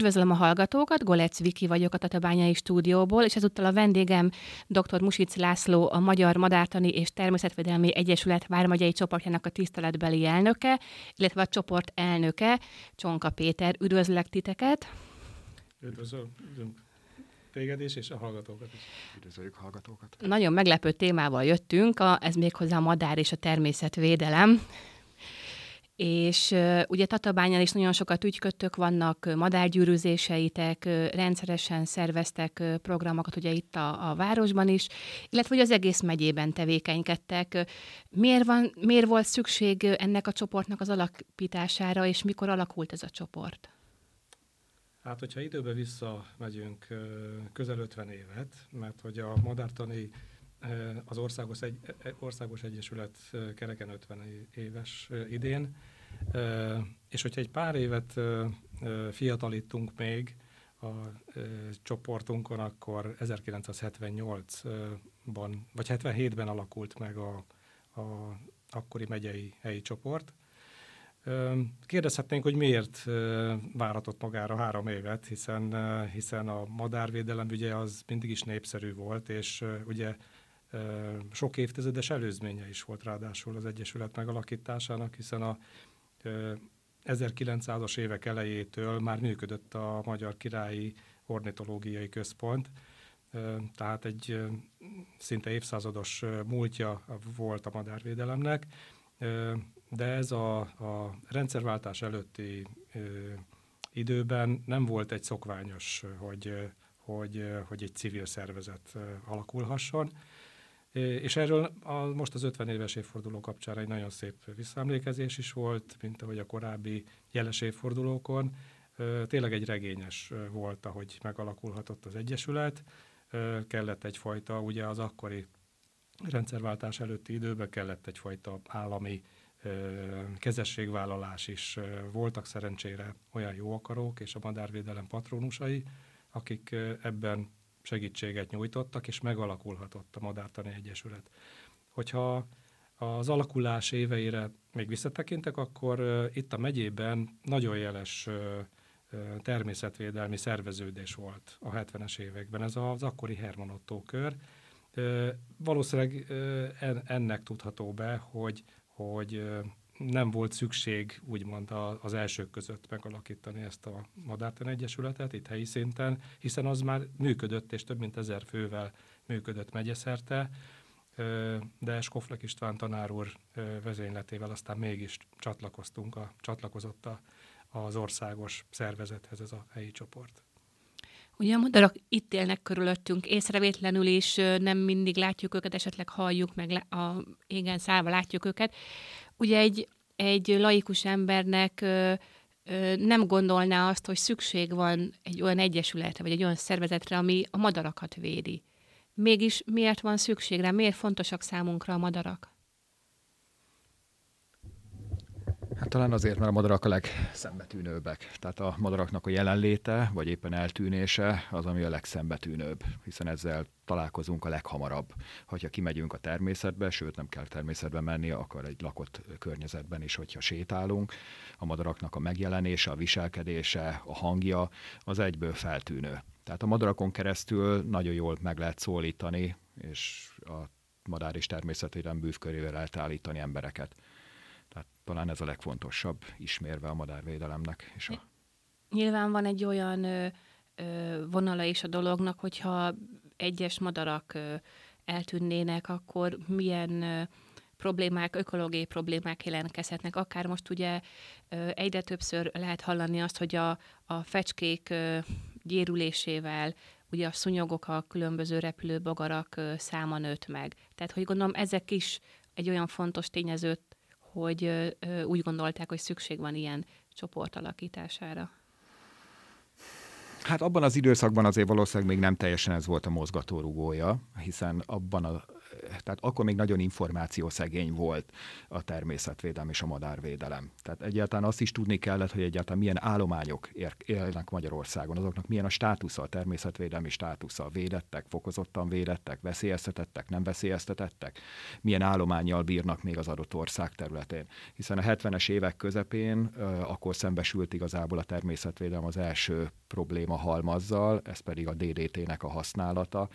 Üdvözlöm a hallgatókat, Golec Viki vagyok a Tatabányai stúdióból, és ezúttal a vendégem dr. Music László, a Magyar Madártani és Természetvédelmi Egyesület Vármegyei csoportjának a tiszteletbeli elnöke, illetve a csoport elnöke, Csonka Péter. Üdvözlök titeket! Üdvözlöm téged is, és a hallgatókat is. Üdvözöljük a hallgatókat! Nagyon meglepő témával jöttünk, a, ez méghozzá a madár és a természetvédelem és ugye Tatabányán is nagyon sokat ügyködtök, vannak madárgyűrűzéseitek, rendszeresen szerveztek programokat ugye itt a, a városban is, illetve hogy az egész megyében tevékenykedtek. Miért, van, miért volt szükség ennek a csoportnak az alapítására, és mikor alakult ez a csoport? Hát, hogyha időbe visszamegyünk közel 50 évet, mert hogy a madártani az Országos, egy, Országos Egyesület kereken 50 éves idén, és hogyha egy pár évet fiatalítunk még a csoportunkon, akkor 1978-ban, vagy 77-ben alakult meg a, a akkori megyei helyi csoport. Kérdezhetnénk, hogy miért váratott magára három évet, hiszen, hiszen a madárvédelem ugye az mindig is népszerű volt, és ugye sok évtizedes előzménye is volt ráadásul az Egyesület megalakításának, hiszen a 1900-as évek elejétől már működött a Magyar Királyi Ornitológiai Központ, tehát egy szinte évszázados múltja volt a madárvédelemnek, de ez a, a rendszerváltás előtti időben nem volt egy szokványos, hogy, hogy, hogy egy civil szervezet alakulhasson. És erről a, most az 50 éves évforduló kapcsán egy nagyon szép visszaemlékezés is volt, mint ahogy a korábbi jeles évfordulókon. Tényleg egy regényes volt, ahogy megalakulhatott az Egyesület. Kellett egyfajta, ugye az akkori rendszerváltás előtti időben kellett egyfajta állami kezességvállalás is. Voltak szerencsére olyan jó akarók és a madárvédelem patronusai, akik ebben segítséget nyújtottak, és megalakulhatott a Madártani Egyesület. Hogyha az alakulás éveire még visszatekintek, akkor itt a megyében nagyon jeles természetvédelmi szerveződés volt a 70-es években. Ez az akkori Herman Otto kör. Valószínűleg en, ennek tudható be, hogy, hogy nem volt szükség úgymond az elsők között megalakítani ezt a Madártan Egyesületet itt helyi szinten, hiszen az már működött, és több mint ezer fővel működött megyeszerte, de Skoflek István tanár úr vezényletével aztán mégis csatlakoztunk, a, csatlakozott a, az országos szervezethez ez a helyi csoport. Ugye a madarak itt élnek körülöttünk, észrevétlenül is nem mindig látjuk őket, esetleg halljuk, meg a égen szállva látjuk őket ugye egy, egy laikus embernek ö, ö, nem gondolná azt, hogy szükség van egy olyan egyesületre, vagy egy olyan szervezetre, ami a madarakat védi. Mégis miért van szükség rá? Miért fontosak számunkra a madarak? Hát talán azért, mert a madarak a legszembetűnőbbek. Tehát a madaraknak a jelenléte, vagy éppen eltűnése az, ami a legszembetűnőbb, hiszen ezzel találkozunk a leghamarabb. Hogyha kimegyünk a természetbe, sőt nem kell természetbe menni, akkor egy lakott környezetben is, hogyha sétálunk, a madaraknak a megjelenése, a viselkedése, a hangja az egyből feltűnő. Tehát a madarakon keresztül nagyon jól meg lehet szólítani, és a madár és természetvédelem bűvkörével lehet embereket. Tehát talán ez a legfontosabb ismérve a madárvédelemnek. És a... Nyilván van egy olyan ö, ö, vonala is a dolognak, hogyha egyes madarak ö, eltűnnének, akkor milyen ö, problémák, ökológiai problémák jelentkezhetnek. Akár most ugye egyre többször lehet hallani azt, hogy a, a fecskék gyérülésével ugye a szúnyogok, a különböző repülőbogarak ö, száma nőtt meg. Tehát, hogy gondolom, ezek is egy olyan fontos tényezőt hogy úgy gondolták, hogy szükség van ilyen csoport alakítására? Hát abban az időszakban azért valószínűleg még nem teljesen ez volt a mozgatórugója, hiszen abban a tehát akkor még nagyon információszegény volt a természetvédelem és a madárvédelem. Tehát egyáltalán azt is tudni kellett, hogy egyáltalán milyen állományok élnek Magyarországon, azoknak milyen a státusza, a természetvédelmi státusza, védettek, fokozottan védettek, veszélyeztetettek, nem veszélyeztetettek, milyen állományjal bírnak még az adott ország területén. Hiszen a 70-es évek közepén akkor szembesült igazából a természetvédelem az első probléma halmazzal, ez pedig a DDT-nek a használata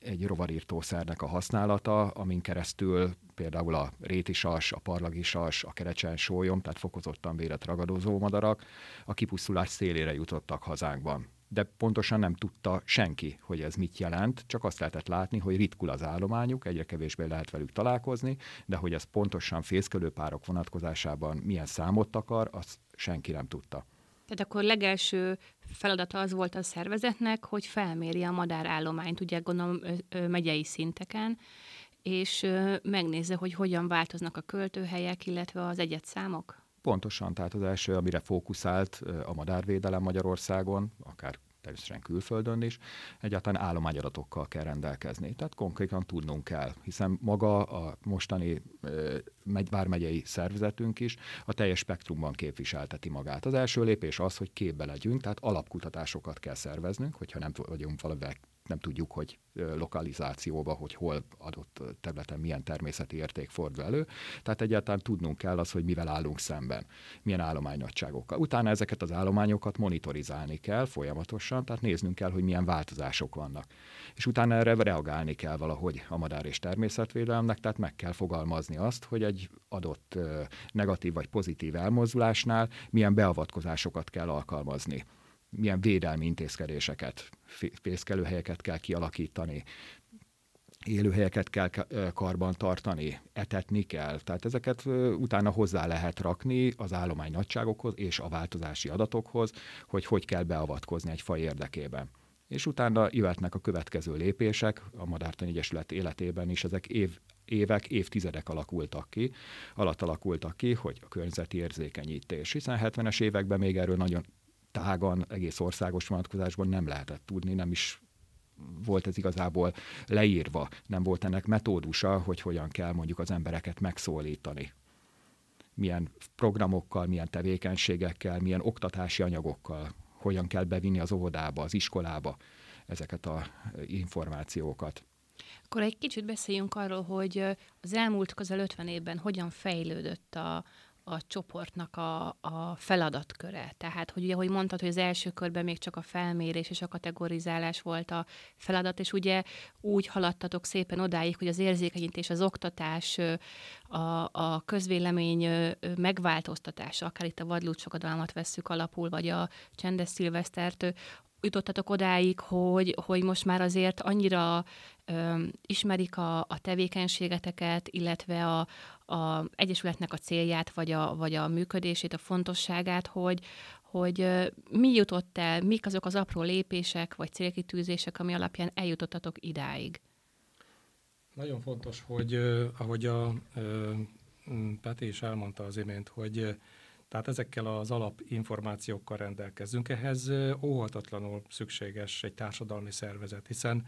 egy rovarírtószernek a használata, amin keresztül például a rétisas, a parlagisas, a kerecsen sólyom, tehát fokozottan védett ragadozó madarak a kipusztulás szélére jutottak hazánkban. De pontosan nem tudta senki, hogy ez mit jelent, csak azt lehetett látni, hogy ritkul az állományuk, egyre kevésbé lehet velük találkozni, de hogy ez pontosan fészkelőpárok vonatkozásában milyen számot akar, azt senki nem tudta. Tehát akkor legelső feladata az volt a szervezetnek, hogy felméri a madárállományt, ugye gondolom megyei szinteken, és megnézze, hogy hogyan változnak a költőhelyek, illetve az egyetszámok? Pontosan, tehát az első, amire fókuszált a madárvédelem Magyarországon, akár természetesen külföldön is, egyáltalán állományadatokkal kell rendelkezni. Tehát konkrétan tudnunk kell, hiszen maga a mostani vármegyei szervezetünk is a teljes spektrumban képviselteti magát. Az első lépés az, hogy képbe legyünk, tehát alapkutatásokat kell szerveznünk, hogyha nem vagyunk valamivel nem tudjuk, hogy lokalizációba, hogy hol adott területen milyen természeti érték fordul elő. Tehát egyáltalán tudnunk kell az, hogy mivel állunk szemben, milyen állománynagyságokkal. Utána ezeket az állományokat monitorizálni kell folyamatosan, tehát néznünk kell, hogy milyen változások vannak. És utána erre reagálni kell valahogy a madár és természetvédelemnek, tehát meg kell fogalmazni azt, hogy egy adott negatív vagy pozitív elmozdulásnál milyen beavatkozásokat kell alkalmazni milyen védelmi intézkedéseket, fészkelőhelyeket kell kialakítani, élőhelyeket kell karban tartani, etetni kell. Tehát ezeket utána hozzá lehet rakni az állomány nagyságokhoz és a változási adatokhoz, hogy hogy kell beavatkozni egy faj érdekében. És utána jöhetnek a következő lépések a Madártan Egyesület életében is, ezek év, évek, évtizedek alakultak ki, alatt alakultak ki, hogy a környezeti érzékenyítés. Hiszen 70-es években még erről nagyon tágan, egész országos vonatkozásban nem lehetett tudni, nem is volt ez igazából leírva, nem volt ennek metódusa, hogy hogyan kell mondjuk az embereket megszólítani. Milyen programokkal, milyen tevékenységekkel, milyen oktatási anyagokkal, hogyan kell bevinni az óvodába, az iskolába ezeket a információkat. Akkor egy kicsit beszéljünk arról, hogy az elmúlt közel 50 évben hogyan fejlődött a, a csoportnak a, a feladatköre. Tehát, hogy ugye, hogy mondtad, hogy az első körben még csak a felmérés és a kategorizálás volt a feladat, és ugye úgy haladtatok szépen odáig, hogy az érzékenyítés, az oktatás, a, a közvélemény megváltoztatása, akár itt a vadlúcsogadalmat vesszük alapul, vagy a csendes szilvesztert, jutottatok odáig, hogy, hogy most már azért annyira ö, ismerik a, a tevékenységeteket, illetve a, a Egyesületnek a célját, vagy a, vagy a működését, a fontosságát, hogy, hogy mi jutott el, mik azok az apró lépések, vagy célkitűzések, ami alapján eljutottatok idáig? Nagyon fontos, hogy ahogy a Peti is elmondta az imént, hogy tehát ezekkel az alapinformációkkal rendelkezünk. Ehhez óhatatlanul szükséges egy társadalmi szervezet, hiszen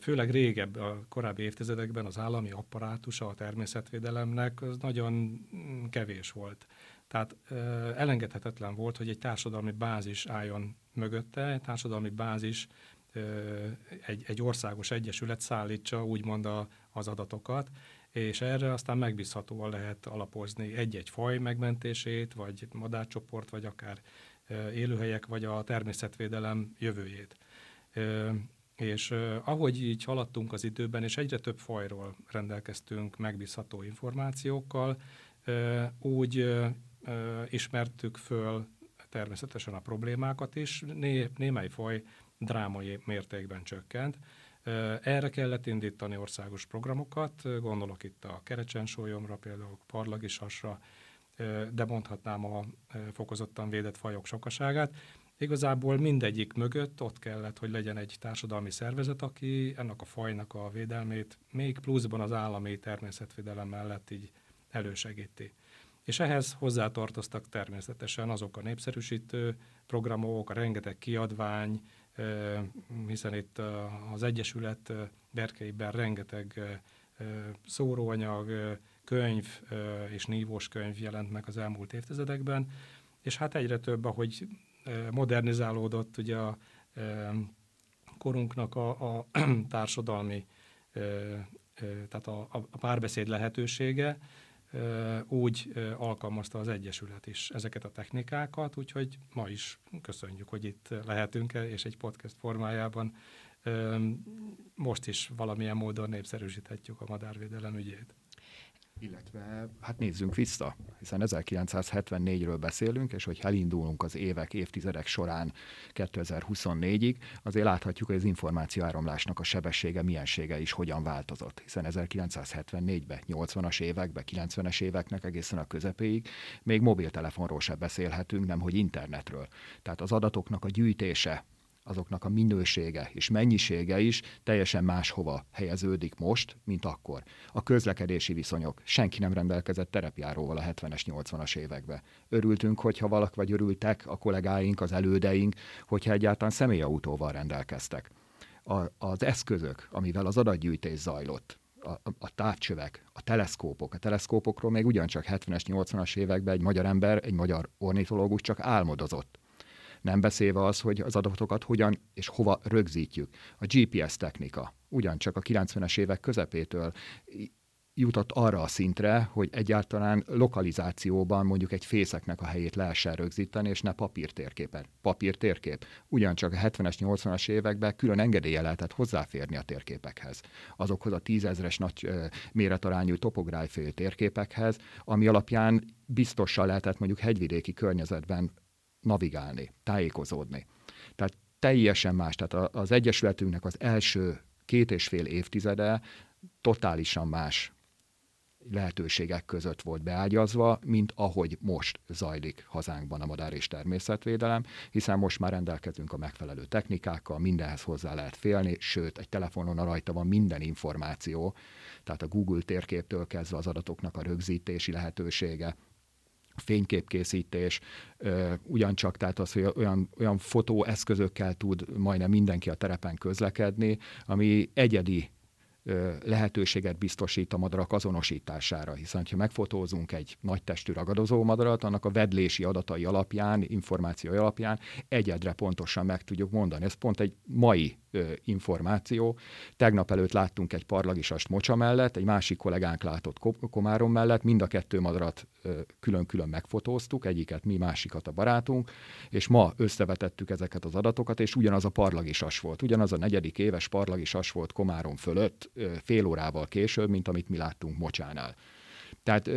főleg régebb, a korábbi évtizedekben az állami apparátusa a természetvédelemnek az nagyon mm, kevés volt. Tehát elengedhetetlen volt, hogy egy társadalmi bázis álljon mögötte, egy társadalmi bázis egy, egy országos egyesület szállítsa úgymond a, az adatokat, és erre aztán megbízhatóan lehet alapozni egy-egy faj megmentését, vagy madárcsoport, vagy akár élőhelyek, vagy a természetvédelem jövőjét. És ahogy így haladtunk az időben, és egyre több fajról rendelkeztünk megbízható információkkal, úgy ismertük föl természetesen a problémákat is. Né, némely faj drámai mértékben csökkent, erre kellett indítani országos programokat, gondolok itt a kerecsensólyomra, például parlagisasra, de mondhatnám a fokozottan védett fajok sokaságát. Igazából mindegyik mögött ott kellett, hogy legyen egy társadalmi szervezet, aki ennek a fajnak a védelmét még pluszban az állami természetvédelem mellett így elősegíti. És ehhez hozzátartoztak természetesen azok a népszerűsítő programok, a rengeteg kiadvány, hiszen itt az Egyesület berkeiben rengeteg szóróanyag, könyv és nívós könyv jelent meg az elmúlt évtizedekben, és hát egyre több, ahogy modernizálódott ugye a korunknak a, a társadalmi, tehát a, a párbeszéd lehetősége, úgy alkalmazta az Egyesület is ezeket a technikákat, úgyhogy ma is köszönjük, hogy itt lehetünk -e, és egy podcast formájában most is valamilyen módon népszerűsíthetjük a madárvédelem ügyét. Illetve, hát nézzünk vissza, hiszen 1974-ről beszélünk, és hogy elindulunk az évek, évtizedek során 2024-ig, azért láthatjuk, hogy az információáramlásnak a sebessége, miensége is hogyan változott. Hiszen 1974-ben, 80-as években, 90-es éveknek egészen a közepéig még mobiltelefonról se beszélhetünk, nem hogy internetről. Tehát az adatoknak a gyűjtése, azoknak a minősége és mennyisége is teljesen máshova helyeződik most, mint akkor. A közlekedési viszonyok. Senki nem rendelkezett terepjáróval a 70-es, 80-as években. Örültünk, hogyha valak vagy örültek a kollégáink, az elődeink, hogyha egyáltalán személyautóval rendelkeztek. A, az eszközök, amivel az adatgyűjtés zajlott, a, a távcsövek, a teleszkópok. A teleszkópokról még ugyancsak 70-es, 80-as években egy magyar ember, egy magyar ornitológus csak álmodozott nem beszélve az, hogy az adatokat hogyan és hova rögzítjük. A GPS technika ugyancsak a 90-es évek közepétől jutott arra a szintre, hogy egyáltalán lokalizációban mondjuk egy fészeknek a helyét lehessen rögzíteni, és ne papírtérképen. Papírtérkép. Ugyancsak a 70-es, 80-as években külön engedélye lehetett hozzáférni a térképekhez. Azokhoz a tízezres nagy méretarányú topográfiai térképekhez, ami alapján biztosan lehetett mondjuk hegyvidéki környezetben navigálni, tájékozódni. Tehát teljesen más. Tehát az Egyesületünknek az első két és fél évtizede totálisan más lehetőségek között volt beágyazva, mint ahogy most zajlik hazánkban a madár és természetvédelem, hiszen most már rendelkezünk a megfelelő technikákkal, mindenhez hozzá lehet félni, sőt, egy telefonon rajta van minden információ, tehát a Google térképtől kezdve az adatoknak a rögzítési lehetősége, fényképkészítés, ugyancsak tehát az, hogy olyan, olyan fotóeszközökkel tud majdnem mindenki a terepen közlekedni, ami egyedi lehetőséget biztosít a madarak azonosítására, hiszen ha megfotózunk egy nagy testű ragadozó madarat, annak a vedlési adatai alapján, információ alapján egyedre pontosan meg tudjuk mondani. Ez pont egy mai ö, információ. Tegnap előtt láttunk egy parlagisast mocsa mellett, egy másik kollégánk látott komárom mellett, mind a kettő madarat ö, külön-külön megfotóztuk, egyiket mi, másikat a barátunk, és ma összevetettük ezeket az adatokat, és ugyanaz a parlagisas volt, ugyanaz a negyedik éves parlagisas volt Komárom fölött fél órával később, mint amit mi láttunk Mocsánál. Tehát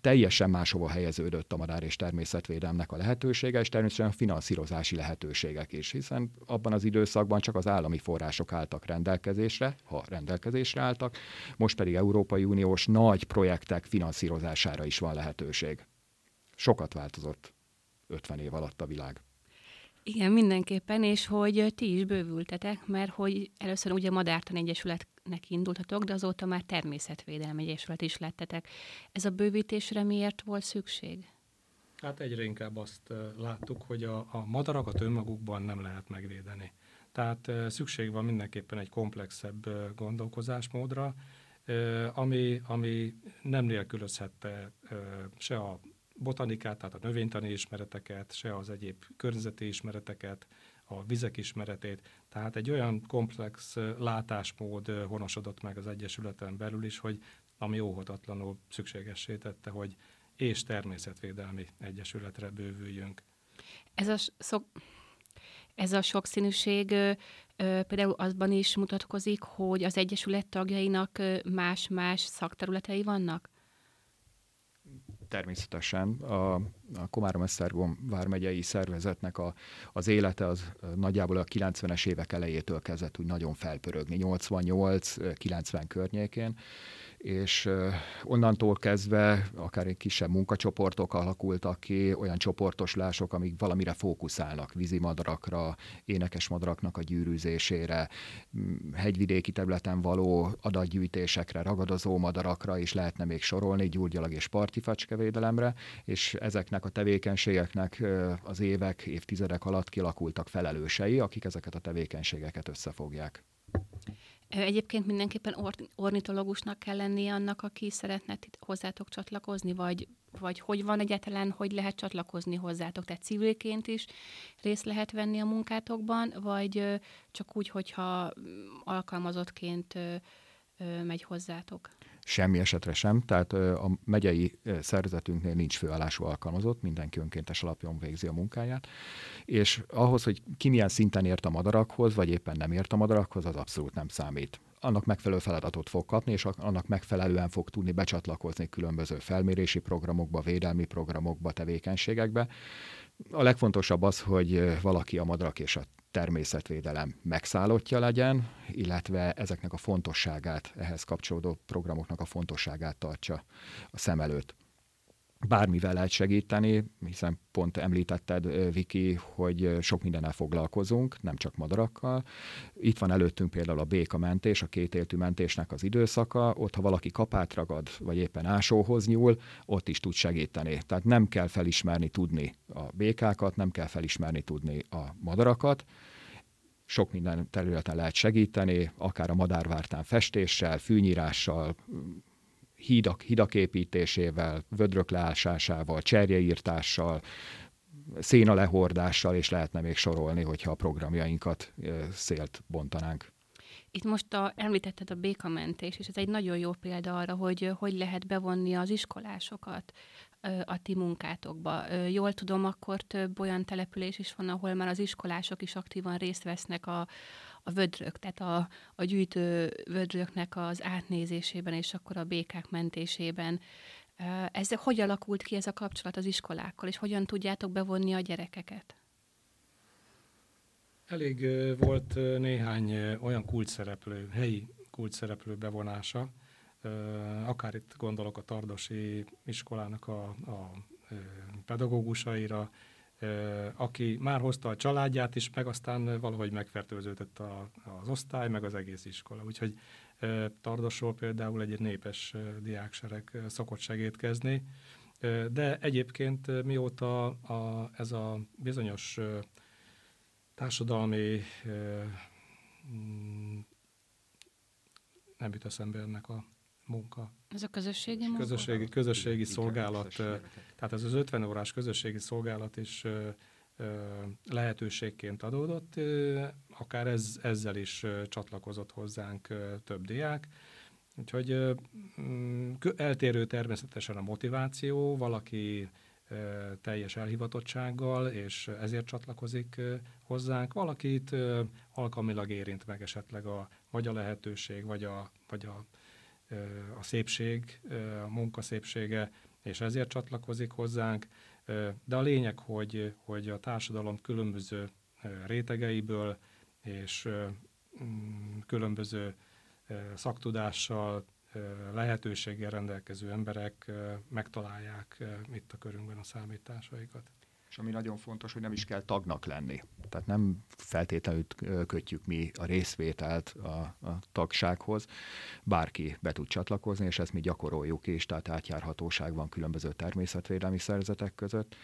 teljesen máshova helyeződött a madár és természetvédelmnek a lehetősége, és természetesen a finanszírozási lehetőségek is, hiszen abban az időszakban csak az állami források álltak rendelkezésre, ha rendelkezésre álltak, most pedig Európai Uniós nagy projektek finanszírozására is van lehetőség. Sokat változott 50 év alatt a világ. Igen, mindenképpen, és hogy ti is bővültetek, mert hogy először ugye Madártan Egyesületnek indultatok, de azóta már Természetvédelmi Egyesület is lettetek. Ez a bővítésre miért volt szükség? Hát egyre inkább azt láttuk, hogy a, a madarakat önmagukban nem lehet megvédeni. Tehát szükség van mindenképpen egy komplexebb gondolkozásmódra, ami, ami nem nélkülözhette se a botanikát, tehát a növénytani ismereteket, se az egyéb környezeti ismereteket, a vizek ismeretét. Tehát egy olyan komplex látásmód honosodott meg az Egyesületen belül is, hogy ami óhatatlanul szükségessé tette, hogy és természetvédelmi egyesületre bővüljünk. Ez a, szok, ez a sokszínűség ö, például azban is mutatkozik, hogy az Egyesület tagjainak más-más szakterületei vannak? Természetesen a, a Komárom-Esztergom vármegyei szervezetnek a, az élete az nagyjából a 90-es évek elejétől kezdett úgy nagyon felpörögni, 88-90 környékén, és onnantól kezdve akár egy kisebb munkacsoportok alakultak ki, olyan csoportoslások, amik valamire fókuszálnak, vízimadarakra, énekesmadaraknak a gyűrűzésére, hegyvidéki területen való adatgyűjtésekre, ragadozó madarakra is lehetne még sorolni, gyurgyalag és partifacskevédelemre, és ezeknek a tevékenységeknek az évek, évtizedek alatt kialakultak felelősei, akik ezeket a tevékenységeket összefogják. Egyébként mindenképpen or- ornitológusnak kell lennie annak, aki szeretne hozzátok csatlakozni, vagy, vagy hogy van egyáltalán, hogy lehet csatlakozni hozzátok? Tehát civilként is részt lehet venni a munkátokban, vagy csak úgy, hogyha alkalmazottként megy hozzátok? Semmi esetre sem, tehát a megyei szervezetünknél nincs főállású alkalmazott, mindenki önkéntes alapjon végzi a munkáját, és ahhoz, hogy ki milyen szinten ért a madarakhoz, vagy éppen nem ért a madarakhoz, az abszolút nem számít. Annak megfelelő feladatot fog kapni, és annak megfelelően fog tudni becsatlakozni különböző felmérési programokba, védelmi programokba, tevékenységekbe. A legfontosabb az, hogy valaki a madarak és a természetvédelem megszállottja legyen, illetve ezeknek a fontosságát, ehhez kapcsolódó programoknak a fontosságát tartsa a szem előtt bármivel lehet segíteni, hiszen pont említetted, Viki, hogy sok mindennel foglalkozunk, nem csak madarakkal. Itt van előttünk például a békamentés, a kétéltű mentésnek az időszaka, ott ha valaki kapát ragad, vagy éppen ásóhoz nyúl, ott is tud segíteni. Tehát nem kell felismerni, tudni a békákat, nem kell felismerni, tudni a madarakat, sok minden területen lehet segíteni, akár a madárvártán festéssel, fűnyírással, hidak, hidak építésével, vödrök leásásával, cserjeírtással, széna lehordással, és lehetne még sorolni, hogyha a programjainkat szélt bontanánk. Itt most a, említetted a békamentés, és ez egy nagyon jó példa arra, hogy hogy lehet bevonni az iskolásokat a ti munkátokba. Jól tudom, akkor több olyan település is van, ahol már az iskolások is aktívan részt vesznek a, a vödrök, tehát a, a gyűjtő vödröknek az átnézésében, és akkor a békák mentésében. Ez hogy alakult ki ez a kapcsolat az iskolákkal, és hogyan tudjátok bevonni a gyerekeket? Elég volt néhány olyan kulcsszereplő, helyi kulcsszereplő bevonása, akár itt gondolok a Tardosi iskolának a, a pedagógusaira, aki már hozta a családját is, meg aztán valahogy megfertőződött a, az osztály, meg az egész iskola. Úgyhogy Tardosról például egy népes diáksereg szokott segítkezni, de egyébként mióta a, ez a bizonyos társadalmi mm, nem jut eszembe ennek a munka. Ez a közösségi munka? Közösségi, közösségi szolgálat, tehát ez az 50 órás közösségi szolgálat is lehetőségként adódott, akár ez, ezzel is csatlakozott hozzánk több diák. Úgyhogy mm, eltérő természetesen a motiváció, valaki teljes elhivatottsággal, és ezért csatlakozik hozzánk. Valakit alkalmilag érint meg esetleg a, vagy a lehetőség, vagy a, vagy a a szépség, a munka szépsége, és ezért csatlakozik hozzánk. De a lényeg, hogy, hogy a társadalom különböző rétegeiből és mm, különböző szaktudással, lehetőséggel rendelkező emberek megtalálják itt a körünkben a számításaikat. És ami nagyon fontos, hogy nem is kell tagnak lenni. Tehát nem feltétlenül kötjük mi a részvételt a, a tagsághoz. Bárki be tud csatlakozni, és ezt mi gyakoroljuk is, tehát átjárhatóság van különböző természetvédelmi szerzetek között.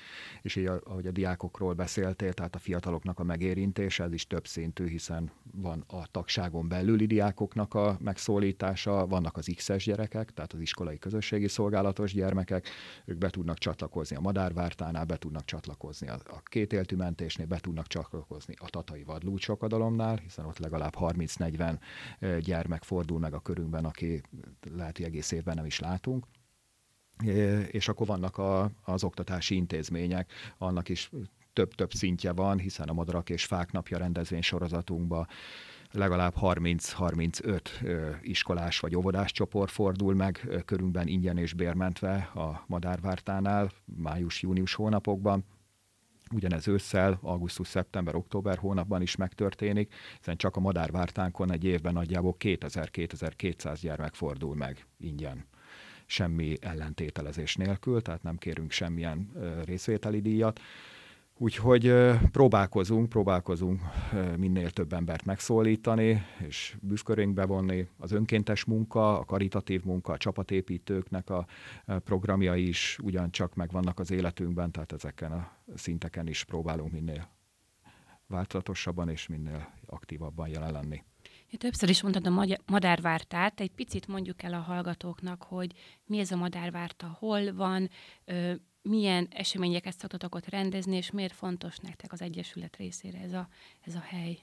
És így, ahogy a diákokról beszéltél, tehát a fiataloknak a megérintése, ez is több szintű, hiszen van a tagságon belüli diákoknak a megszólítása, vannak az X-es gyerekek, tehát az iskolai közösségi szolgálatos gyermekek, ők be tudnak csatlakozni a madárvártánál, be tudnak csatlakozni csatlakozni. A, a kétéltű mentésnél, be tudnak csatlakozni a tatai vadlúcsokadalomnál, hiszen ott legalább 30-40 gyermek fordul meg a körünkben, aki lehet, hogy egész évben nem is látunk. És akkor vannak a, az oktatási intézmények, annak is több-több szintje van, hiszen a Madarak és Fák napja rendezvény sorozatunkban legalább 30-35 iskolás vagy óvodás csoport fordul meg körünkben ingyen és bérmentve a Madárvártánál május-június hónapokban Ugyanez ősszel, augusztus, szeptember, október hónapban is megtörténik, hiszen csak a madárvártánkon egy évben nagyjából 2000-2200 gyermek fordul meg ingyen semmi ellentételezés nélkül, tehát nem kérünk semmilyen részvételi díjat. Úgyhogy próbálkozunk, próbálkozunk minél több embert megszólítani, és büszkörénk bevonni. Az önkéntes munka, a karitatív munka, a csapatépítőknek a programjai is ugyancsak megvannak az életünkben, tehát ezeken a szinteken is próbálunk minél változatosabban és minél aktívabban jelen lenni. Többször is mondtad a madárvártát, egy picit mondjuk el a hallgatóknak, hogy mi ez a madárvárta, hol van, milyen eseményeket szoktatok ott rendezni, és miért fontos nektek az Egyesület részére ez a, ez a hely?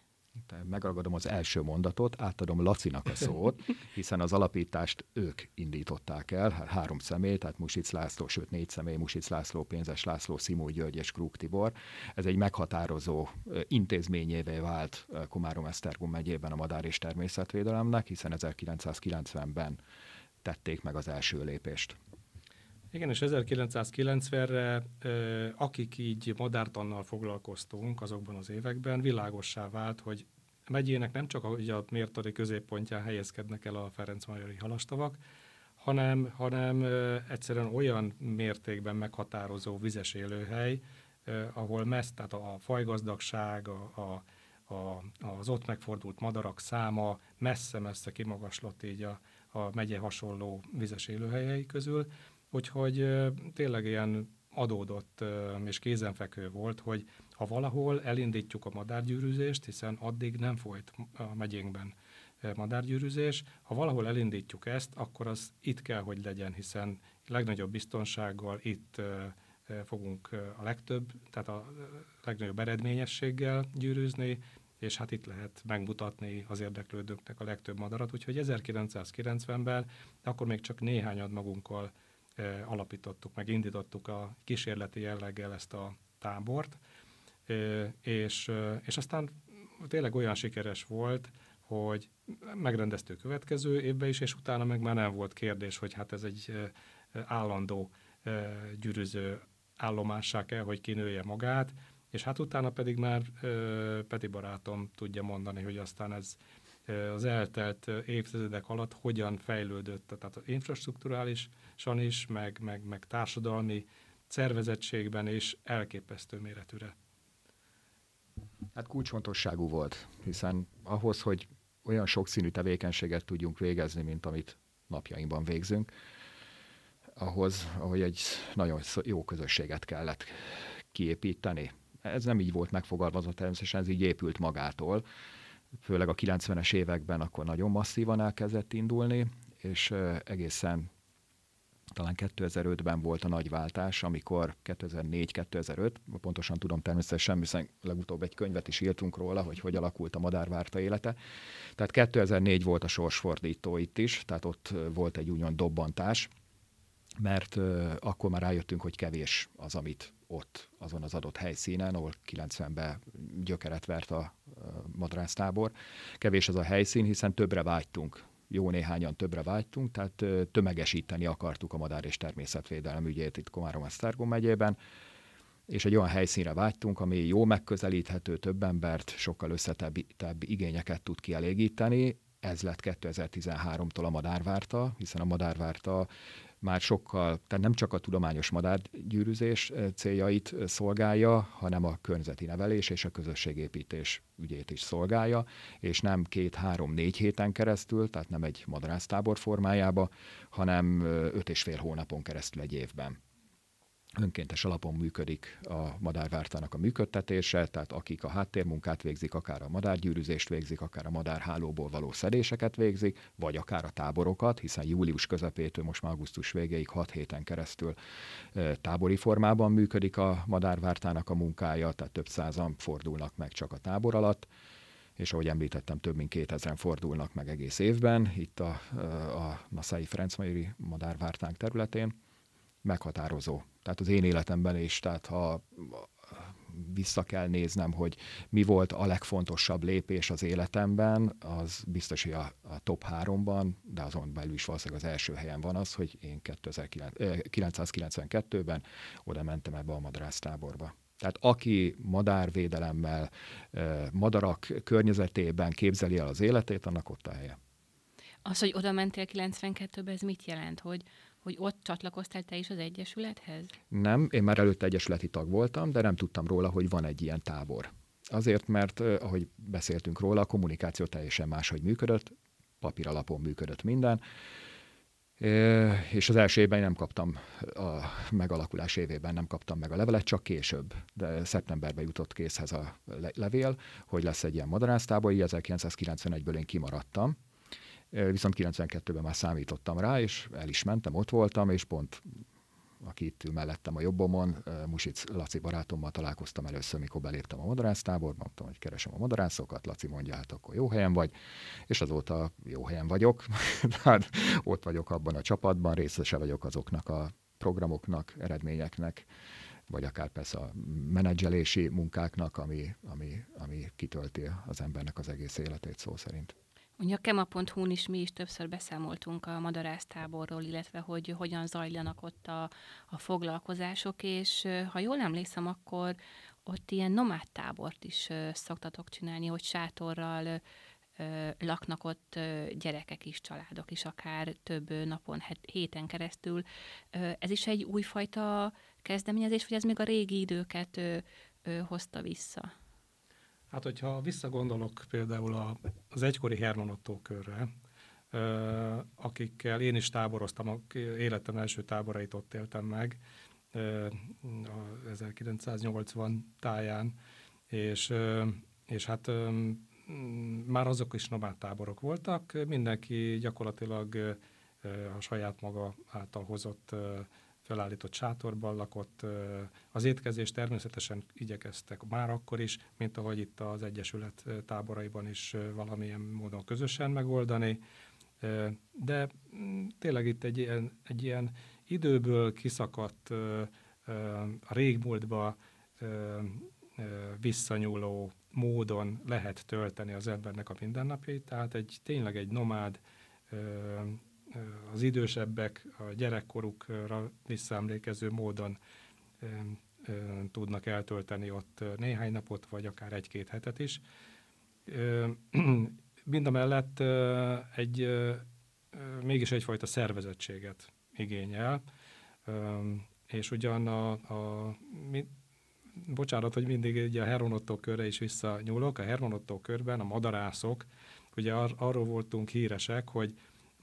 megragadom az első mondatot, átadom Lacinak a szót, hiszen az alapítást ők indították el, három személy, tehát Music László, sőt négy személy, Music László, Pénzes László, Szimó György és Krúk Tibor. Ez egy meghatározó intézményévé vált Komárom-Esztergom megyében a madár és természetvédelemnek, hiszen 1990-ben tették meg az első lépést. Igen, és 1990-re akik így madártannal foglalkoztunk azokban az években, világossá vált, hogy megyének nem csak a, a mértari középpontján helyezkednek el a Ferenc-Majori halastavak, hanem, hanem egyszerűen olyan mértékben meghatározó vizes élőhely, ahol messz, tehát a fajgazdagság, a, a, a, az ott megfordult madarak száma messze-messze kimagaslott így a, a megye hasonló vizes élőhelyei közül, Úgyhogy tényleg ilyen adódott és kézenfekvő volt, hogy ha valahol elindítjuk a madárgyűrűzést, hiszen addig nem folyt a megyénkben madárgyűrűzés, ha valahol elindítjuk ezt, akkor az itt kell, hogy legyen, hiszen legnagyobb biztonsággal itt fogunk a legtöbb, tehát a legnagyobb eredményességgel gyűrűzni, és hát itt lehet megmutatni az érdeklődőknek a legtöbb madarat. Úgyhogy 1990-ben, akkor még csak néhányad magunkkal alapítottuk, meg indítottuk a kísérleti jelleggel ezt a tábort, és, és aztán tényleg olyan sikeres volt, hogy megrendeztük következő évben is, és utána meg már nem volt kérdés, hogy hát ez egy állandó gyűrűző állomássá kell, hogy kinője magát, és hát utána pedig már Peti barátom tudja mondani, hogy aztán ez az eltelt évtizedek alatt hogyan fejlődött, tehát az infrastruktúrálisan is, meg, meg, meg társadalmi szervezettségben is elképesztő méretűre. Hát kulcsfontosságú volt, hiszen ahhoz, hogy olyan sokszínű tevékenységet tudjunk végezni, mint amit napjainkban végzünk, ahhoz, ahogy egy nagyon jó közösséget kellett kiépíteni. Ez nem így volt megfogalmazva, természetesen ez így épült magától, főleg a 90-es években akkor nagyon masszívan elkezdett indulni, és egészen talán 2005-ben volt a nagy váltás, amikor 2004-2005, pontosan tudom természetesen, hiszen legutóbb egy könyvet is írtunk róla, hogy hogy alakult a madárvárta élete. Tehát 2004 volt a sorsfordító itt is, tehát ott volt egy úgymond dobbantás, mert akkor már rájöttünk, hogy kevés az, amit ott, azon az adott helyszínen, ahol 90-ben gyökeret vert a madrásztábor. Kevés az a helyszín, hiszen többre vágytunk, jó néhányan többre vágytunk, tehát tömegesíteni akartuk a madár és természetvédelem ügyét itt Komárom-Esztergom megyében, és egy olyan helyszínre vágytunk, ami jó megközelíthető, több embert, sokkal összetettebb igényeket tud kielégíteni. Ez lett 2013-tól a Madárvárta, hiszen a Madárvárta már sokkal, tehát nem csak a tudományos madárgyűrűzés eh, céljait eh, szolgálja, hanem a környezeti nevelés és a közösségépítés ügyét is szolgálja, és nem két-három-négy héten keresztül, tehát nem egy madrásztábor formájába, hanem eh, öt és fél hónapon keresztül egy évben önkéntes alapon működik a madárvártának a működtetése, tehát akik a háttérmunkát végzik, akár a madárgyűrűzést végzik, akár a madárhálóból való szedéseket végzik, vagy akár a táborokat, hiszen július közepétől most már augusztus végéig 6 héten keresztül tábori formában működik a madárvártának a munkája, tehát több százan fordulnak meg csak a tábor alatt és ahogy említettem, több mint 2000 fordulnak meg egész évben itt a, a Naszai Ferenc madárvártánk területén. Meghatározó tehát az én életemben is, tehát ha vissza kell néznem, hogy mi volt a legfontosabb lépés az életemben, az biztos, hogy a, a top háromban, de azon belül is valószínűleg az első helyen van az, hogy én 1992-ben oda mentem ebbe a madrásztáborba. Tehát aki madárvédelemmel, madarak környezetében képzeli el az életét, annak ott a helye. Az, hogy oda mentél 92-ben, ez mit jelent? Hogy, hogy ott csatlakoztál te is az Egyesülethez? Nem, én már előtte Egyesületi tag voltam, de nem tudtam róla, hogy van egy ilyen tábor. Azért, mert ahogy beszéltünk róla, a kommunikáció teljesen máshogy működött, papír alapon működött minden, és az első évben nem kaptam, a megalakulás évében nem kaptam meg a levelet, csak később. De szeptemberben jutott készhez a levél, hogy lesz egy ilyen madarásztából, így 1991-ből én kimaradtam. Viszont 92-ben már számítottam rá, és el is mentem, ott voltam, és pont aki itt ül mellettem a jobbomon, Music Laci barátommal találkoztam először, mikor beléptem a madarásztáborba, mondtam, hogy keresem a madarászokat, Laci mondja, hát akkor jó helyen vagy, és azóta jó helyen vagyok, tehát ott vagyok abban a csapatban, részese vagyok azoknak a programoknak, eredményeknek, vagy akár persze a menedzselési munkáknak, ami, ami, ami kitölti az embernek az egész életét szó szerint. Ugye a kema.hu-n is mi is többször beszámoltunk a madarásztáborról, illetve hogy hogyan zajlanak ott a, a foglalkozások, és ha jól emlékszem, akkor ott ilyen nomád tábort is szoktatok csinálni, hogy sátorral laknak ott gyerekek is, családok is, akár több napon, héten keresztül. Ez is egy újfajta kezdeményezés, vagy ez még a régi időket hozta vissza? Hát, hogyha visszagondolok például a, az egykori Herman Otto körre, akikkel én is táboroztam, életem első táborait ott éltem meg, a 1980 táján, és, és hát már azok is nomád táborok voltak, mindenki gyakorlatilag a saját maga által hozott felállított sátorban lakott. Az étkezés természetesen igyekeztek már akkor is, mint ahogy itt az Egyesület táboraiban is valamilyen módon közösen megoldani. De mm, tényleg itt egy ilyen, egy ilyen időből kiszakadt, a régmúltba visszanyúló módon lehet tölteni az embernek a mindennapjait, tehát egy tényleg egy nomád az idősebbek a gyerekkorukra visszaemlékező módon tudnak eltölteni ott néhány napot, vagy akár egy-két hetet is. Mind a mellett egy, mégis egyfajta szervezettséget igényel, és ugyan a, a mi, bocsánat, hogy mindig egy a Heronotto körre is visszanyúlok, a Heronotto körben a madarászok, ugye ar, arról voltunk híresek, hogy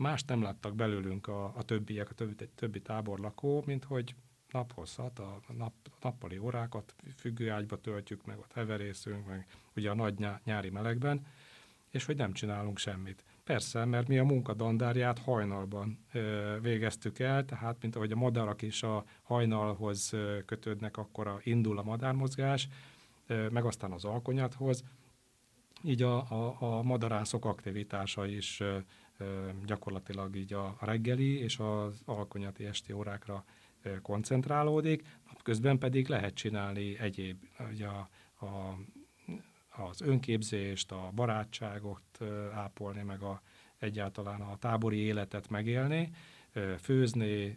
Más nem láttak belőlünk a, a többiek, a többi, többi táborlakó, mint hogy naphosszat, a nap, nappali órákat függőágyba töltjük, meg ott heverészünk, meg ugye a nagy nyári melegben, és hogy nem csinálunk semmit. Persze, mert mi a munka dandárját hajnalban ö, végeztük el, tehát mint ahogy a madarak is a hajnalhoz kötődnek, akkor a, indul a madármozgás, ö, meg aztán az alkonyathoz, így a, a, a madarászok aktivitása is gyakorlatilag így a reggeli és az alkonyati esti órákra koncentrálódik, napközben pedig lehet csinálni egyéb, ugye a, a, az önképzést, a barátságot ápolni, meg a, egyáltalán a tábori életet megélni, főzni,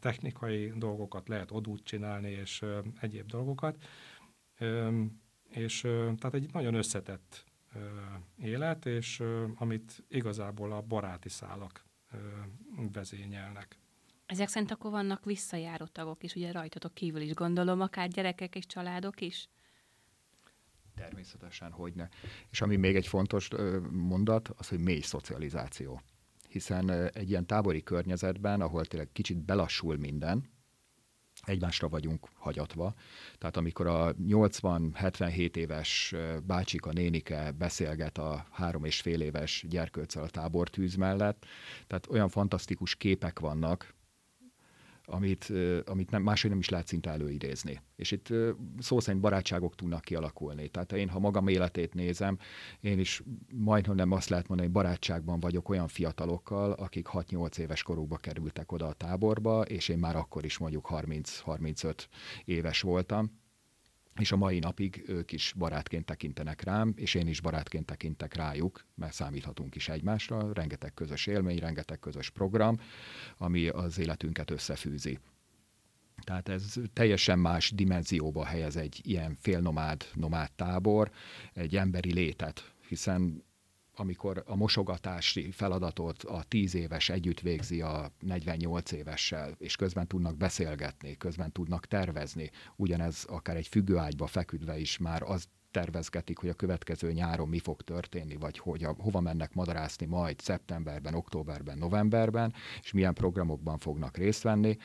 technikai dolgokat lehet odút csinálni, és egyéb dolgokat. És tehát egy nagyon összetett élet, és amit igazából a baráti szálak vezényelnek. Ezek szerint akkor vannak visszajáró tagok is, ugye rajtatok kívül is gondolom, akár gyerekek és családok is? Természetesen, hogy ne. És ami még egy fontos mondat, az, hogy mély szocializáció. Hiszen egy ilyen tábori környezetben, ahol tényleg kicsit belassul minden, egymásra vagyunk hagyatva. Tehát amikor a 80-77 éves bácsika, nénike beszélget a három és fél éves gyerkőccel a tábortűz mellett, tehát olyan fantasztikus képek vannak, amit, amit nem, máshogy nem is lehet szinte előidézni. És itt szó szerint barátságok tudnak kialakulni. Tehát én, ha magam életét nézem, én is majdnem nem azt lehet mondani, hogy barátságban vagyok olyan fiatalokkal, akik 6-8 éves korukba kerültek oda a táborba, és én már akkor is mondjuk 30-35 éves voltam és a mai napig ők is barátként tekintenek rám, és én is barátként tekintek rájuk, mert számíthatunk is egymásra, rengeteg közös élmény, rengeteg közös program, ami az életünket összefűzi. Tehát ez teljesen más dimenzióba helyez egy ilyen félnomád, nomád tábor, egy emberi létet, hiszen amikor a mosogatási feladatot a 10 éves együtt végzi a 48 évessel, és közben tudnak beszélgetni, közben tudnak tervezni, ugyanez akár egy függőágyba feküdve is már az tervezgetik, hogy a következő nyáron mi fog történni, vagy hogy a, hova mennek madarászni majd szeptemberben, októberben, novemberben, és milyen programokban fognak részt venni.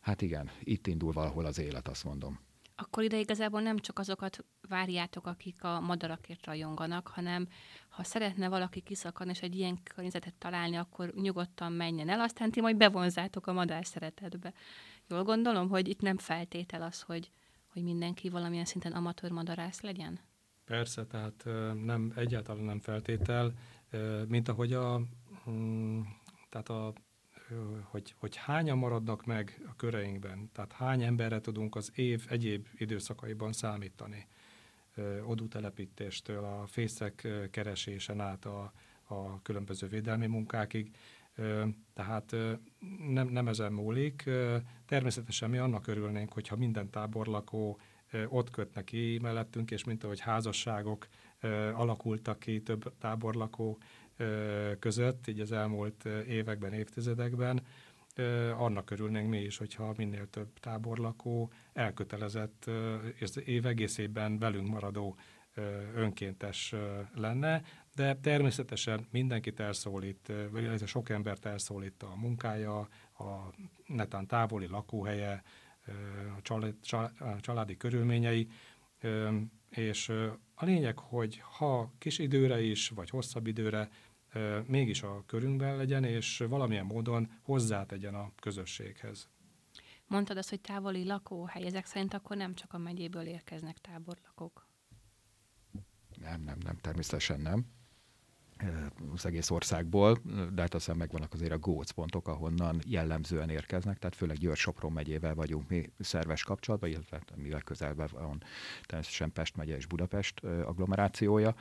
Hát igen, itt indul valahol az élet, azt mondom. Akkor ide igazából nem csak azokat várjátok, akik a madarakért rajonganak, hanem ha szeretne valaki kiszakadni és egy ilyen környezetet találni, akkor nyugodtan menjen el, aztán ti majd bevonzátok a madár szeretetbe. Jól gondolom, hogy itt nem feltétel az, hogy, hogy mindenki valamilyen szinten amatőr madarász legyen? Persze, tehát nem, egyáltalán nem feltétel, mint ahogy a, mm, tehát a hogy, hogy hányan maradnak meg a köreinkben, tehát hány emberre tudunk az év egyéb időszakaiban számítani. Odútelepítéstől a fészek keresésen át a, a különböző védelmi munkákig. Tehát nem, nem ezen múlik. Természetesen mi annak örülnénk, hogyha minden táborlakó ott kötne ki mellettünk, és mint ahogy házasságok alakultak ki több táborlakó között, így az elmúlt években, évtizedekben, annak örülnénk mi is, hogyha minél több táborlakó elkötelezett és év egészében velünk maradó önkéntes lenne, de természetesen mindenkit elszólít, vagy sok embert elszólít a munkája, a netán távoli lakóhelye, a családi körülményei, és a lényeg, hogy ha kis időre is, vagy hosszabb időre mégis a körünkben legyen, és valamilyen módon hozzátegyen a közösséghez. Mondtad azt, hogy távoli lakóhely, ezek szerint akkor nem csak a megyéből érkeznek táborlakók? Nem, nem, nem, természetesen nem az egész országból, de hát aztán megvannak azért a gócpontok, ahonnan jellemzően érkeznek, tehát főleg Győr-Sopron megyével vagyunk mi szerves kapcsolatban, illetve mivel közelben van természetesen Pest megye és Budapest agglomerációja.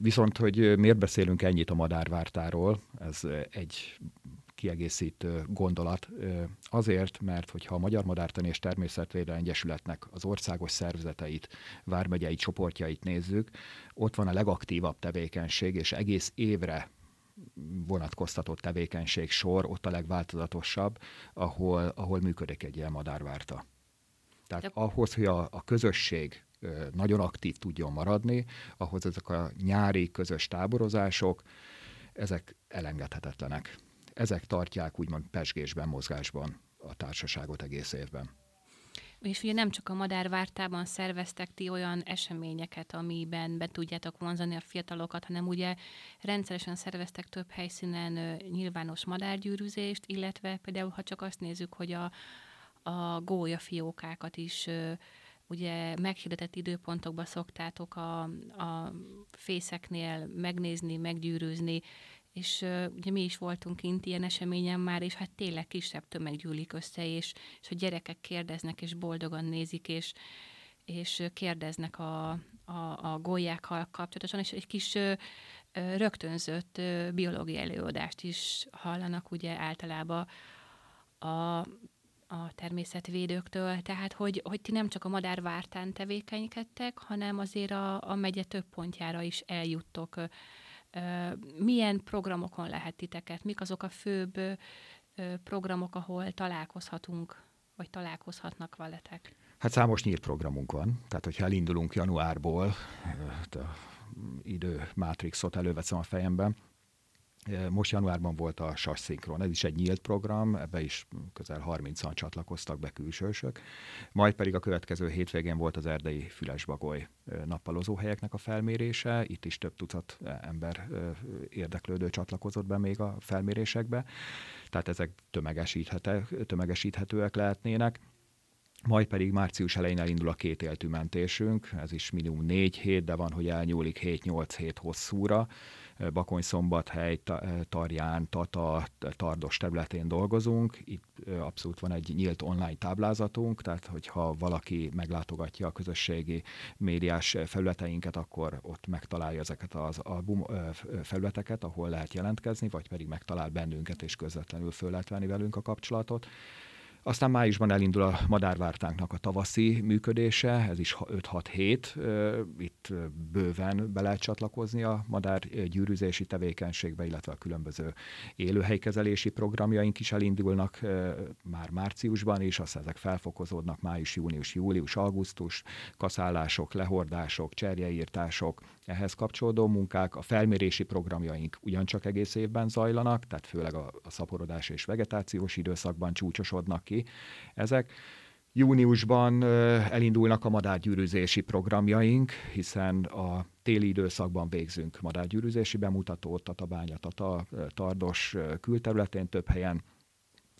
Viszont, hogy miért beszélünk ennyit a madárvártáról, ez egy kiegészítő gondolat. Azért, mert hogyha a Magyar Madártani és Természetvédelmi Egyesületnek az országos szervezeteit, vármegyei csoportjait nézzük, ott van a legaktívabb tevékenység, és egész évre vonatkoztatott tevékenység sor, ott a legváltozatosabb, ahol, ahol működik egy ilyen madárvárta. Tehát De... ahhoz, hogy a, a közösség nagyon aktív tudjon maradni, ahhoz ezek a nyári közös táborozások, ezek elengedhetetlenek ezek tartják úgymond pesgésben, mozgásban a társaságot egész évben. És ugye nem csak a madárvártában szerveztek ti olyan eseményeket, amiben be tudjátok vonzani a fiatalokat, hanem ugye rendszeresen szerveztek több helyszínen nyilvános madárgyűrűzést, illetve például, ha csak azt nézzük, hogy a, a gólyafiókákat is ö, ugye meghirdetett időpontokban szoktátok a, a fészeknél megnézni, meggyűrűzni, és ugye mi is voltunk kint ilyen eseményen már, és hát tényleg kisebb tömeg gyűlik össze, és, és a gyerekek kérdeznek, és boldogan nézik, és, és kérdeznek a, a, a gólyákkal kapcsolatosan, és egy kis rögtönzött biológiai előadást is hallanak ugye általában a, a természetvédőktől, tehát hogy, hogy ti nem csak a madárvártán tevékenykedtek, hanem azért a, a megye több pontjára is eljuttok milyen programokon lehet titeket? Mik azok a főbb programok, ahol találkozhatunk, vagy találkozhatnak veletek? Hát számos nyílt programunk van, tehát hogyha elindulunk januárból, a idő mátrixot előveszem a fejemben, most januárban volt a SAS Szinkron, ez is egy nyílt program, ebbe is közel 30-an csatlakoztak be külsősök. Majd pedig a következő hétvégén volt az erdei Fülesbagoly nappalozó helyeknek a felmérése, itt is több tucat ember érdeklődő csatlakozott be még a felmérésekbe, tehát ezek tömegesíthetőek lehetnének. Majd pedig március elején elindul a két éltű mentésünk, ez is minimum négy hét, de van, hogy elnyúlik 7-8 hét hosszúra. Bakony-Szombathely, Tarján, Tata, Tardos területén dolgozunk. Itt abszolút van egy nyílt online táblázatunk, tehát hogyha valaki meglátogatja a közösségi médiás felületeinket, akkor ott megtalálja ezeket az album felületeket, ahol lehet jelentkezni, vagy pedig megtalál bennünket, és közvetlenül föl lehet venni velünk a kapcsolatot. Aztán májusban elindul a madárvártánknak a tavaszi működése, ez is 5-6 hét. Itt bőven be lehet csatlakozni a madár gyűrűzési tevékenységbe, illetve a különböző élőhelykezelési programjaink is elindulnak már márciusban, és aztán ezek felfokozódnak május, június, július, augusztus, kaszálások, lehordások, cserjeírtások, ehhez kapcsolódó munkák, a felmérési programjaink ugyancsak egész évben zajlanak, tehát főleg a, a szaporodás és vegetációs időszakban csúcsosodnak ki ezek. Júniusban elindulnak a madárgyűrűzési programjaink, hiszen a téli időszakban végzünk madárgyűrűzési bemutatót, Tatabánya, Tata, Tardos külterületén több helyen,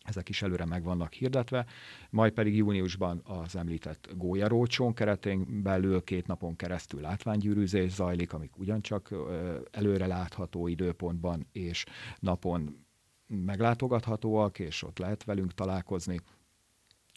ezek is előre meg vannak hirdetve, majd pedig júniusban az említett gólyarócsón keretén belül két napon keresztül látványgyűrűzés zajlik, amik ugyancsak előre látható időpontban és napon meglátogathatóak, és ott lehet velünk találkozni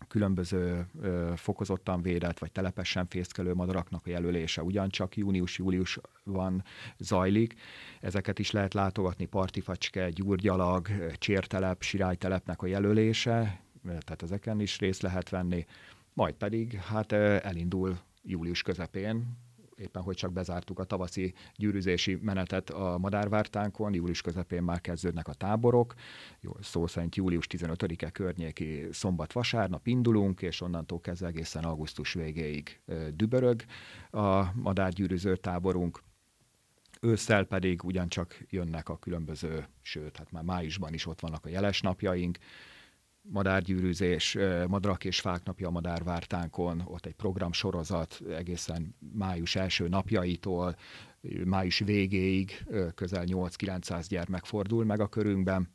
különböző ö, fokozottan védett vagy telepesen fészkelő madaraknak a jelölése ugyancsak június-júliusban zajlik. Ezeket is lehet látogatni, partifacske, gyurgyalag, csértelep, sirálytelepnek a jelölése, tehát ezeken is részt lehet venni. Majd pedig hát elindul július közepén éppen hogy csak bezártuk a tavaszi gyűrűzési menetet a madárvártánkon, július közepén már kezdődnek a táborok, jó, szó szerint július 15-e környéki szombat-vasárnap indulunk, és onnantól kezdve egészen augusztus végéig dübörög a madárgyűrűző táborunk. Ősszel pedig ugyancsak jönnek a különböző, sőt, hát már májusban is ott vannak a jeles napjaink, madárgyűrűzés, madarak és fák napja a madárvártánkon, ott egy programsorozat egészen május első napjaitól, május végéig közel 8-900 gyermek fordul meg a körünkben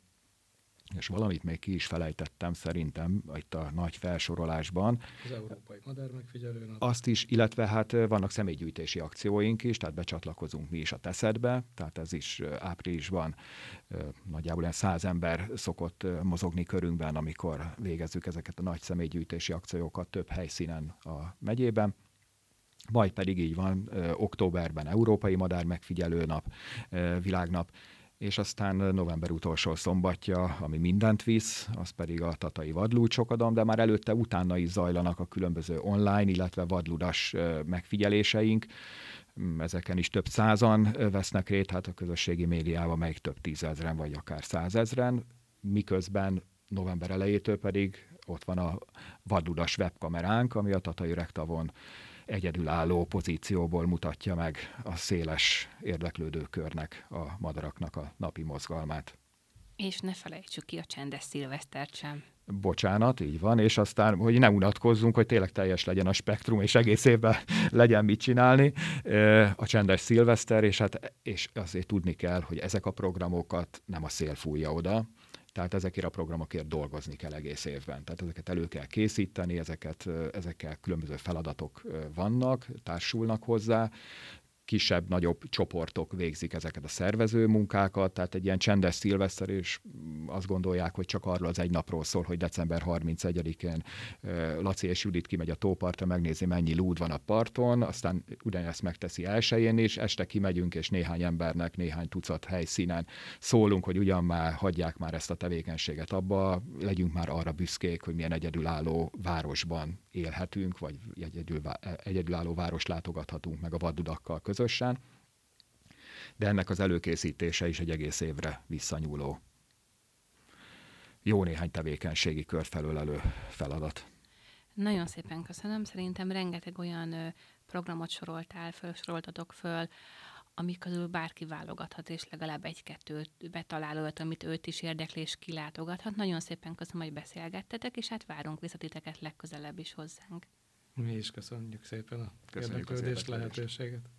és valamit még ki is felejtettem szerintem itt a nagy felsorolásban. Az Európai Madár Megfigyelő Azt is, illetve hát vannak személygyűjtési akcióink is, tehát becsatlakozunk mi is a Teszedbe, tehát ez is áprilisban nagyjából ilyen száz ember szokott mozogni körünkben, amikor végezzük ezeket a nagy személygyűjtési akciókat több helyszínen a megyében. Majd pedig így van, októberben Európai Madár Megfigyelő Nap, Világnap, és aztán november utolsó szombatja, ami mindent visz, az pedig a Tatai Vadlúcsokadom, de már előtte utána is zajlanak a különböző online, illetve vadludas megfigyeléseink. Mm, ezeken is több százan vesznek rét, hát a közösségi médiában meg több tízezren, vagy akár százezren, miközben november elejétől pedig ott van a vadludas webkameránk, ami a Tatai Rektavon egyedülálló pozícióból mutatja meg a széles érdeklődőkörnek, a madaraknak a napi mozgalmát. És ne felejtsük ki a csendes szilvesztert sem. Bocsánat, így van, és aztán, hogy ne unatkozzunk, hogy tényleg teljes legyen a spektrum, és egész évben legyen mit csinálni. A csendes szilveszter, és hát és azért tudni kell, hogy ezek a programokat nem a szél fújja oda, tehát ezekért a programokért dolgozni kell egész évben. Tehát ezeket elő kell készíteni, ezeket, ezekkel különböző feladatok vannak, társulnak hozzá, kisebb-nagyobb csoportok végzik ezeket a szervező munkákat, tehát egy ilyen csendes szilveszter, és azt gondolják, hogy csak arról az egy napról szól, hogy december 31-én Laci és Judit kimegy a tópartra, megnézi, mennyi lúd van a parton, aztán ugyanezt megteszi elsőjén is, este kimegyünk, és néhány embernek néhány tucat helyszínen szólunk, hogy ugyan már hagyják már ezt a tevékenységet abba, legyünk már arra büszkék, hogy milyen egyedülálló városban élhetünk, vagy egyedül, egyedülálló város látogathatunk meg a vaddudakkal közösen, de ennek az előkészítése is egy egész évre visszanyúló jó néhány tevékenységi kört felölelő feladat. Nagyon szépen köszönöm. Szerintem rengeteg olyan programot soroltál föl, soroltatok föl, amik közül bárki válogathat, és legalább egy-kettőt betalál olyat, amit őt is érdekli, és kilátogathat. Nagyon szépen köszönöm, hogy beszélgettetek, és hát várunk visszatiteket legközelebb is hozzánk. Mi is köszönjük szépen a érdeklődést, lehetőséget.